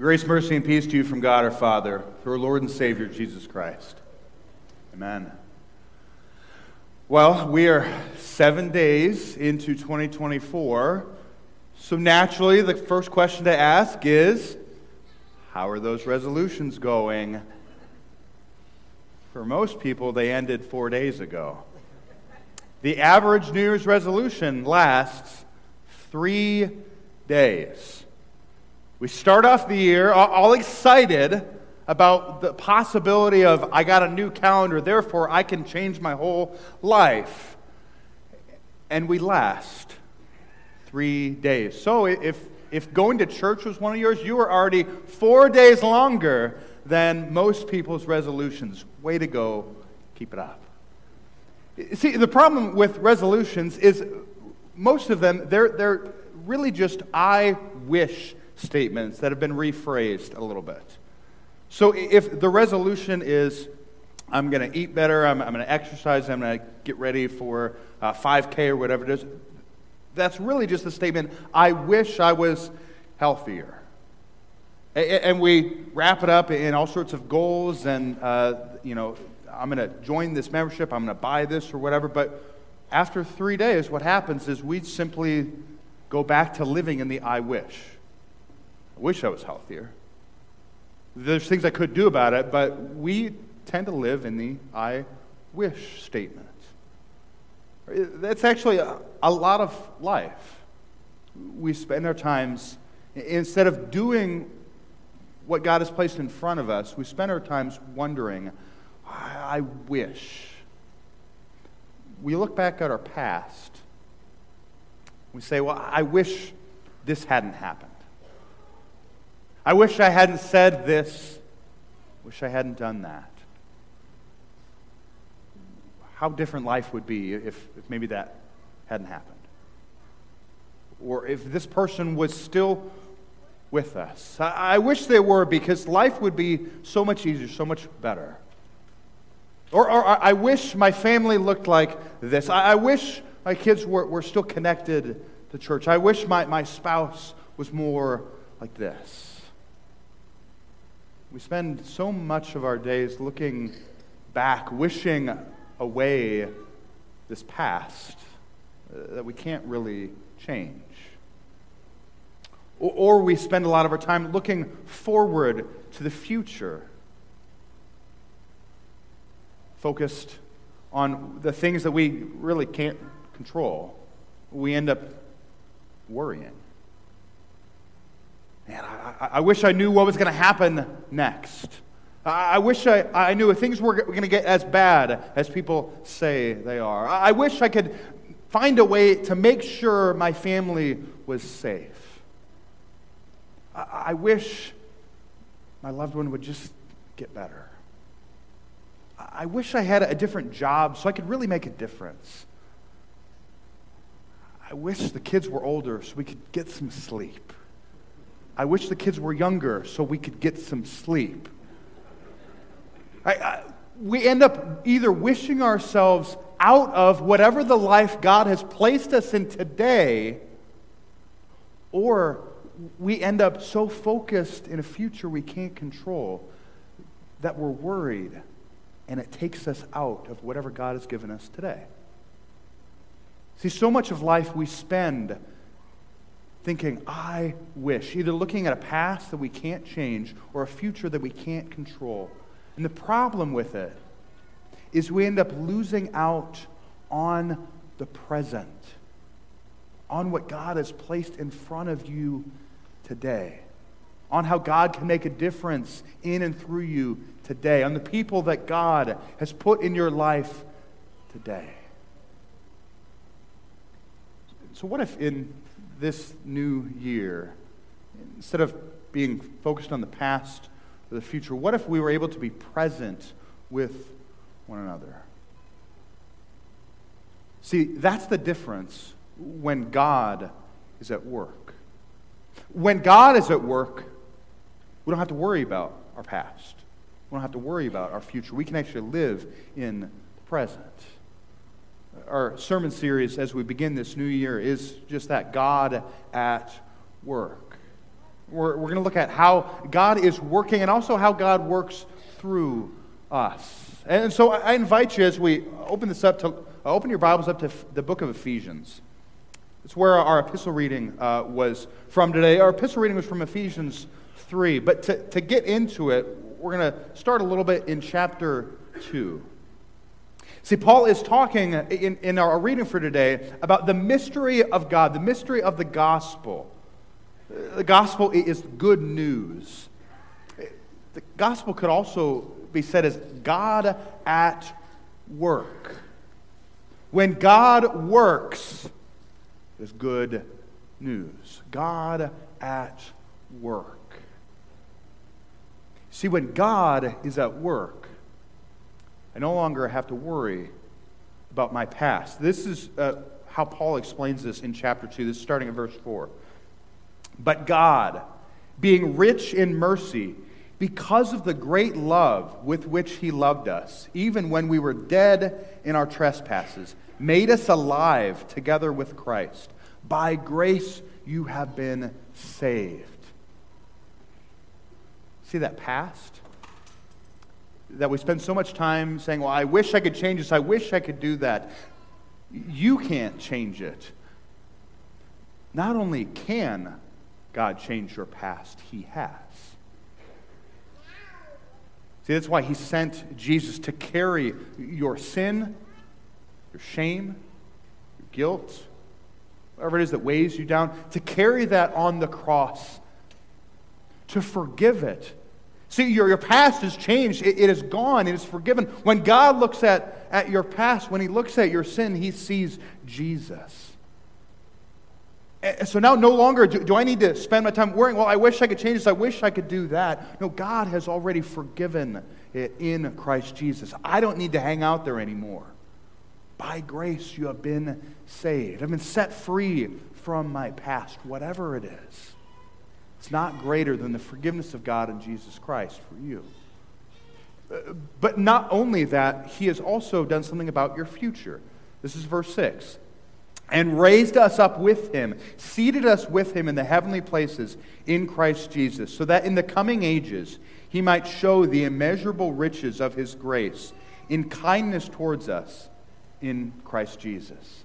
Grace, mercy, and peace to you from God our Father, through our Lord and Savior, Jesus Christ. Amen. Well, we are seven days into 2024. So naturally, the first question to ask is how are those resolutions going? For most people, they ended four days ago. The average New Year's resolution lasts three days. We start off the year all excited about the possibility of I got a new calendar, therefore I can change my whole life. And we last three days. So if, if going to church was one of yours, you were already four days longer than most people's resolutions. Way to go. Keep it up. See, the problem with resolutions is most of them, they're, they're really just I wish statements that have been rephrased a little bit. So if the resolution is, I'm going to eat better, I'm, I'm going to exercise, I'm going to get ready for uh, 5K or whatever it is, that's really just a statement, I wish I was healthier. And we wrap it up in all sorts of goals and, uh, you know, I'm going to join this membership, I'm going to buy this or whatever. But after three days, what happens is we simply go back to living in the I wish. I wish I was healthier. There's things I could do about it, but we tend to live in the I wish statement. That's actually a, a lot of life. We spend our times, instead of doing what God has placed in front of us, we spend our times wondering, I, I wish. We look back at our past. We say, well, I wish this hadn't happened. I wish I hadn't said this. Wish I hadn't done that. How different life would be if, if maybe that hadn't happened. Or if this person was still with us. I, I wish they were because life would be so much easier, so much better. Or, or I wish my family looked like this. I, I wish my kids were, were still connected to church. I wish my, my spouse was more like this. We spend so much of our days looking back, wishing away this past uh, that we can't really change. Or, or we spend a lot of our time looking forward to the future, focused on the things that we really can't control. We end up worrying. Man, I, I wish I knew what was going to happen next. I, I wish I, I knew if things were going to get as bad as people say they are. I, I wish I could find a way to make sure my family was safe. I, I wish my loved one would just get better. I wish I had a different job so I could really make a difference. I wish the kids were older so we could get some sleep. I wish the kids were younger so we could get some sleep. I, I, we end up either wishing ourselves out of whatever the life God has placed us in today, or we end up so focused in a future we can't control that we're worried and it takes us out of whatever God has given us today. See, so much of life we spend thinking, I wish, either looking at a past that we can't change or a future that we can't control. And the problem with it is we end up losing out on the present, on what God has placed in front of you today, on how God can make a difference in and through you today, on the people that God has put in your life today. So, what if in this new year, instead of being focused on the past or the future, what if we were able to be present with one another? See, that's the difference when God is at work. When God is at work, we don't have to worry about our past. We don't have to worry about our future. We can actually live in the present our sermon series as we begin this new year is just that God at work. We're, we're going to look at how God is working and also how God works through us. And so I invite you as we open this up to uh, open your Bibles up to the book of Ephesians. It's where our epistle reading uh, was from today. Our epistle reading was from Ephesians 3. But to, to get into it, we're going to start a little bit in chapter 2. See, Paul is talking in, in our reading for today about the mystery of God, the mystery of the gospel. The gospel is good news. The gospel could also be said as God at work. When God works, is good news. God at work. See, when God is at work, I no longer have to worry about my past. This is uh, how Paul explains this in chapter 2. This is starting at verse 4. But God, being rich in mercy, because of the great love with which he loved us, even when we were dead in our trespasses, made us alive together with Christ. By grace you have been saved. See that past? That we spend so much time saying, Well, I wish I could change this, I wish I could do that. You can't change it. Not only can God change your past, He has. See, that's why He sent Jesus to carry your sin, your shame, your guilt, whatever it is that weighs you down, to carry that on the cross, to forgive it. See, your, your past has changed. It, it is gone. It is forgiven. When God looks at, at your past, when He looks at your sin, He sees Jesus. And so now, no longer do, do, I need to spend my time worrying, well, I wish I could change this, I wish I could do that. No, God has already forgiven it in Christ Jesus. I don't need to hang out there anymore. By grace, you have been saved. I've been set free from my past, whatever it is. It's not greater than the forgiveness of God in Jesus Christ for you. Uh, but not only that, He has also done something about your future. This is verse 6 and raised us up with him, seated us with him in the heavenly places in Christ Jesus, so that in the coming ages he might show the immeasurable riches of his grace in kindness towards us in Christ Jesus.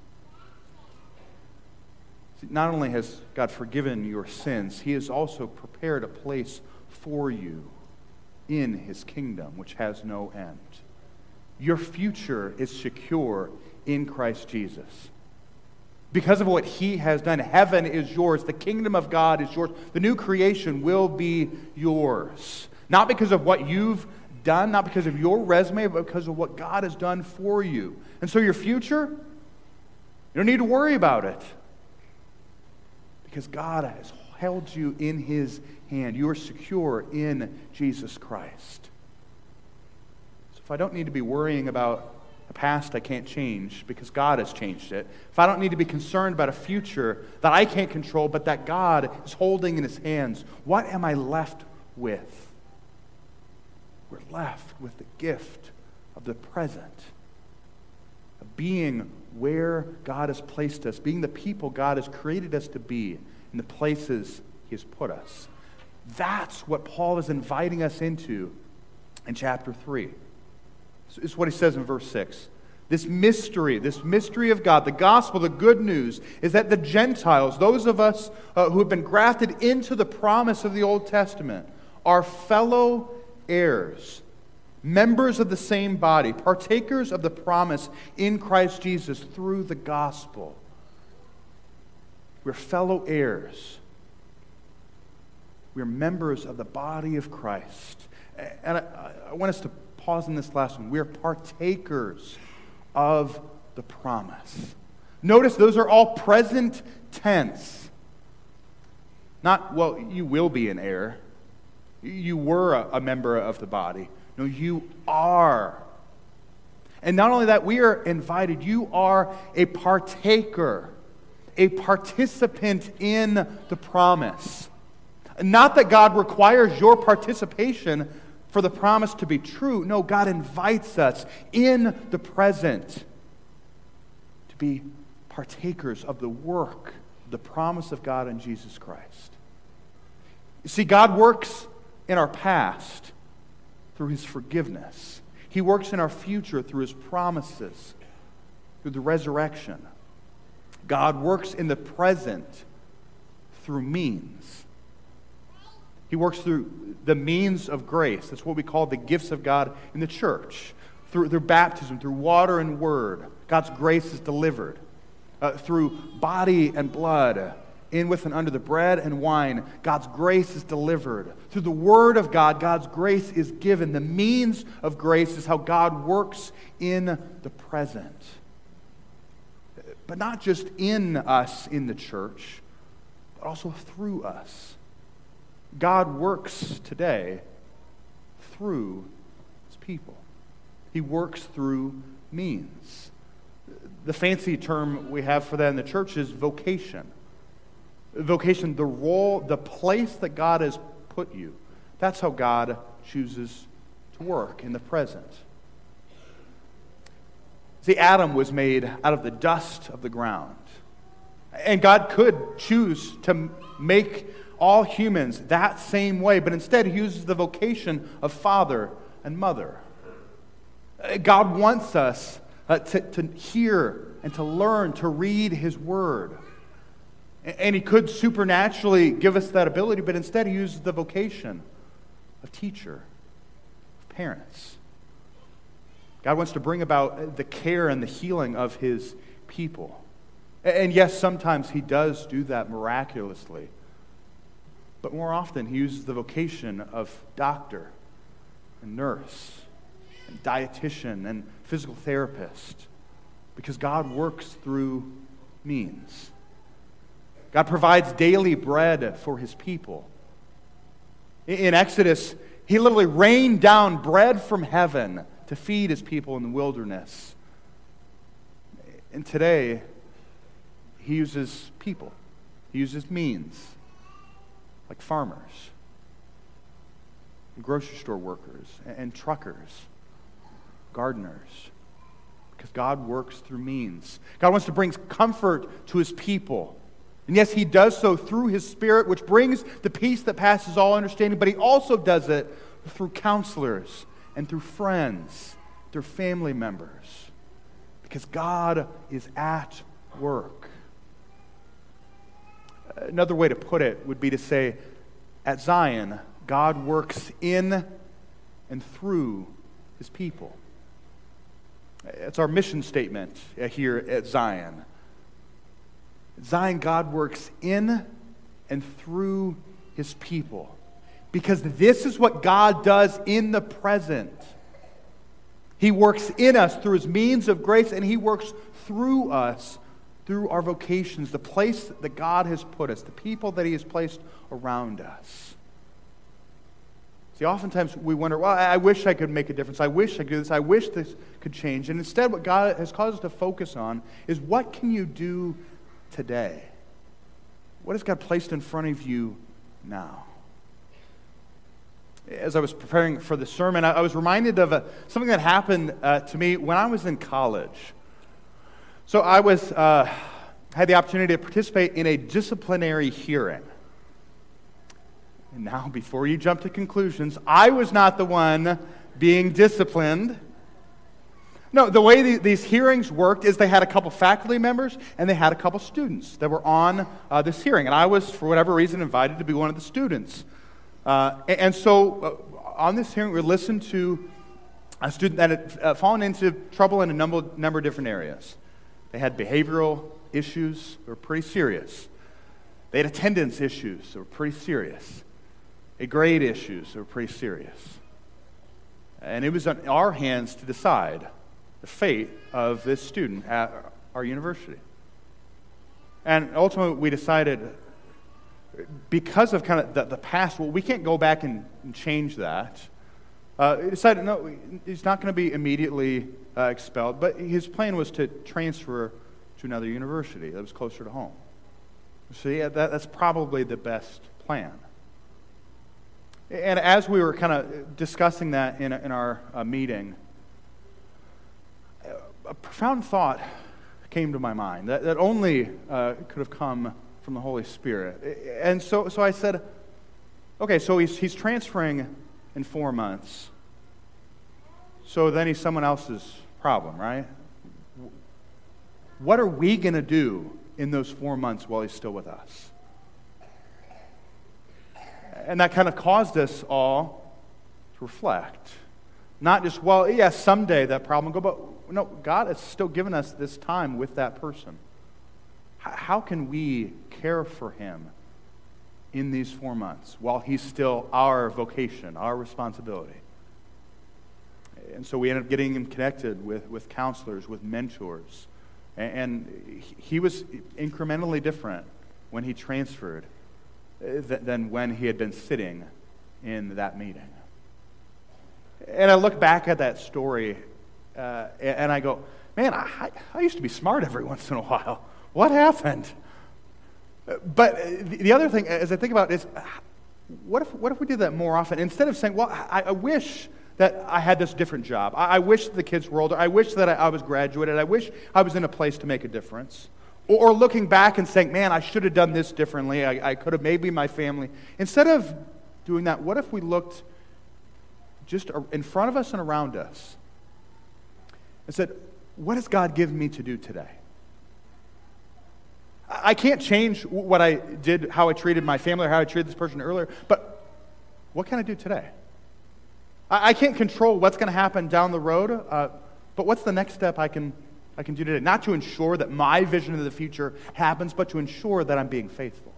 Not only has God forgiven your sins, he has also prepared a place for you in his kingdom, which has no end. Your future is secure in Christ Jesus. Because of what he has done, heaven is yours. The kingdom of God is yours. The new creation will be yours. Not because of what you've done, not because of your resume, but because of what God has done for you. And so your future, you don't need to worry about it. Because God has held you in his hand. You are secure in Jesus Christ. So if I don't need to be worrying about a past I can't change because God has changed it, if I don't need to be concerned about a future that I can't control but that God is holding in his hands, what am I left with? We're left with the gift of the present, being where God has placed us, being the people God has created us to be in the places he has put us. That's what Paul is inviting us into in chapter 3 is what he says in verse 6. This mystery, this mystery of God, the gospel, the good news, is that the Gentiles, those of us uh, who have been grafted into the promise of the Old Testament, are fellow heirs, members of the same body, partakers of the promise in Christ Jesus through the gospel. We're fellow heirs. We're members of the body of Christ. And I, I want us to pause in this last one. We're partakers of the promise. Notice those are all present tense. Not, well, you will be an heir. You were a, a member of the body. No, you are. And not only that, we are invited. You are a partaker, a participant in the promise. Not that God requires your participation, for the promise to be true. No, God invites us in the present to be partakers of the work, the promise of God in Jesus Christ. You see, God works in our past through his forgiveness. He works in our future through his promises, through the resurrection. God works in the present through means. He works through the means of grace. That's what we call the gifts of God in the church. Through, through baptism, through water and word, God's grace is delivered. Uh, through body and blood, in with and under the bread and wine, God's grace is delivered. Through the Word of God, God's grace is given. The means of grace is how God works in the present. But not just in us in the church, but also through us. God works today through his people, he works through means. The fancy term we have for that in the church is vocation vocation, the role, the place that God has put you. That's how God chooses to work in the present. See, Adam was made out of the dust of the ground. And God could choose to make all humans that same way, but instead, He uses the vocation of father and mother. God wants us uh, to, to hear and to learn to read His Word. And he could supernaturally give us that ability, but instead he uses the vocation of teacher, of parents. God wants to bring about the care and the healing of his people. And yes, sometimes he does do that miraculously. But more often, he uses the vocation of doctor and nurse and dietitian and physical therapist because God works through means. God provides daily bread for his people. In Exodus, he literally rained down bread from heaven to feed his people in the wilderness. And today, he uses people, he uses means, like farmers, grocery store workers, and truckers, gardeners, because God works through means. God wants to bring comfort to his people. And yes, he does so through his spirit, which brings the peace that passes all understanding, but he also does it through counselors and through friends, through family members, because God is at work. Another way to put it would be to say, at Zion, God works in and through his people. It's our mission statement here at Zion. Zion, God works in and through his people. Because this is what God does in the present. He works in us through his means of grace, and he works through us through our vocations, the place that God has put us, the people that he has placed around us. See, oftentimes we wonder, well, I wish I could make a difference. I wish I could do this. I wish this could change. And instead, what God has caused us to focus on is what can you do today? What has God placed in front of you now? As I was preparing for the sermon, I, was reminded of a, something that happened uh, to me when I was in college. So I was, uh, had the opportunity to participate in a disciplinary hearing. And now, before you jump to conclusions, I was not the one being disciplined. No, the way these hearings worked is they had a couple faculty members and they had a couple students that were on uh, this hearing. And I was, for whatever reason, invited to be one of the students. Uh, and, so uh, on this hearing, we listened to a student that had uh, fallen into trouble in a number, number of different areas. They had behavioral issues that were pretty serious, they had attendance issues that were pretty serious, a grade issues that were pretty serious. And it was on our hands to decide the fate of this student at our university. And ultimately, we decided, because of kind of the, the past, well, we can't go back and, and change that. Uh, decided, no, he's not going to be immediately uh, expelled, but his plan was to transfer to another university that was closer to home. So, yeah, that, that's probably the best plan. And as we were kind of discussing that in, in our uh, meeting, a profound thought came to my mind that, that only uh, could have come from the Holy Spirit. And so, so I said, Okay, so he's, he's transferring in four months. So then he's someone else's problem, right? What are we going to do in those four months while he's still with us? And that kind of caused us all to reflect. Not just, well, yeah, someday that problem will go, but no, God has still given us this time with that person. How can we care for him in these four months while he's still our vocation, our responsibility? And so we ended up getting him connected with, with counselors, with mentors. And he was incrementally different when he transferred uh, than when he had been sitting in that meeting. And I look back at that story uh, and I go, man, I, I used to be smart every once in a while. What happened? Uh, but uh, the other thing, as I think about it, is uh, what if, what if we did that more often? Instead of saying, well, I, I wish that I had this different job. I, I wish the kids were older. I wish that I, I, was graduated. I wish I was in a place to make a difference. Or, or looking back and saying, man, I should have done this differently. I, I could have maybe my family. Instead of doing that, what if we looked just in front of us and around us and said, what has God given me to do today? I can't change what I did, how I treated my family, or how I treated this person earlier, but what can I do today? I, can't control what's going to happen down the road, uh, but what's the next step I can, I can do today? Not to ensure that my vision of the future happens, but to ensure that I'm being faithful.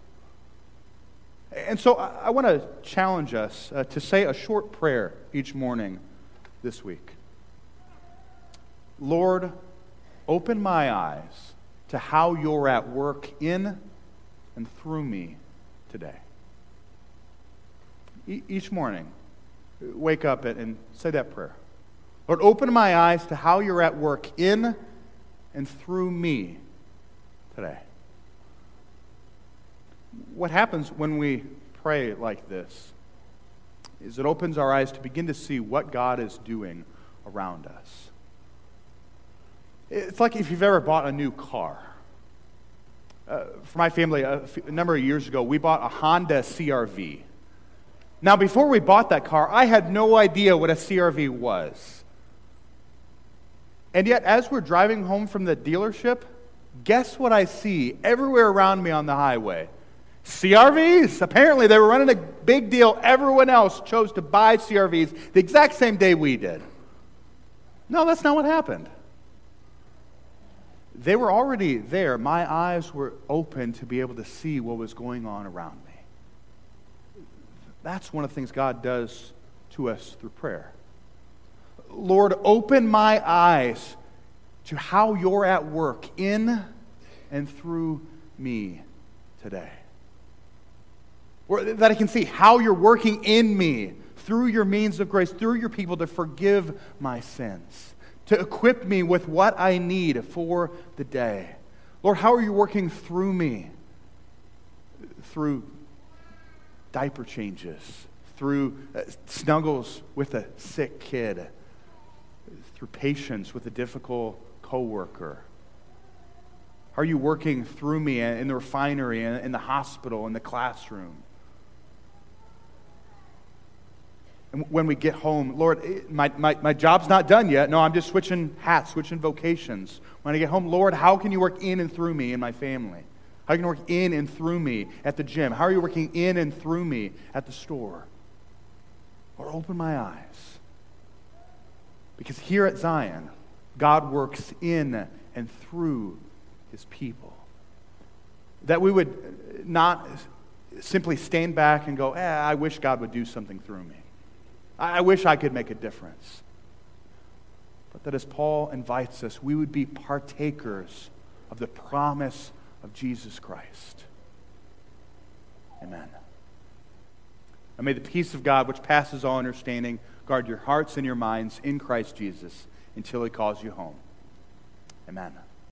And so I, I want to challenge us uh, to say a short prayer each morning this week. Lord, open my eyes to how you're at work in and through me today. E- each morning, wake up and say that prayer. Lord, open my eyes to how you're at work in and through me today. What happens when we pray like this is it opens our eyes to begin to see what God is doing around us. It's like if you've ever bought a new car. Uh, for my family, a, a number of years ago, we bought a Honda CRV. Now, before we bought that car, I had no idea what a CRV was. And yet, as we're driving home from the dealership, guess what I see everywhere around me on the highway? CRVs. Apparently, they were running a big deal. Everyone else chose to buy CRVs the exact same day we did. No, that's not what happened. They were already there. My eyes were open to be able to see what was going on around me. That's one of the things God does to us through prayer. Lord, open my eyes to how you're at work in and through me today. Or that I can see how you're working in me through your means of grace, through your people to forgive my sins, to equip me with what I need for the day. Lord, how are you working through me? Through diaper changes, through uh, snuggles with a sick kid, through patience with a difficult coworker? Are you working through me in the refinery, in the hospital, in the classroom? And when we get home, Lord, eh, my, my, my job's not done yet. No, I'm just switching hats, switching vocations. When I get home, Lord, how can you work in and through me and my family? How are you work in and through me at the gym? How are you working in and through me at the store? Or open my eyes. Because here at Zion, God works in and through his people. That we would not simply stand back and go, eh, I wish God would do something through me. I wish I could make a difference. But that as Paul invites us, we would be partakers of the promise of Jesus Christ. Amen. And may the peace of God, which passes all understanding, guard your hearts and your minds in Christ Jesus until he calls you home. Amen.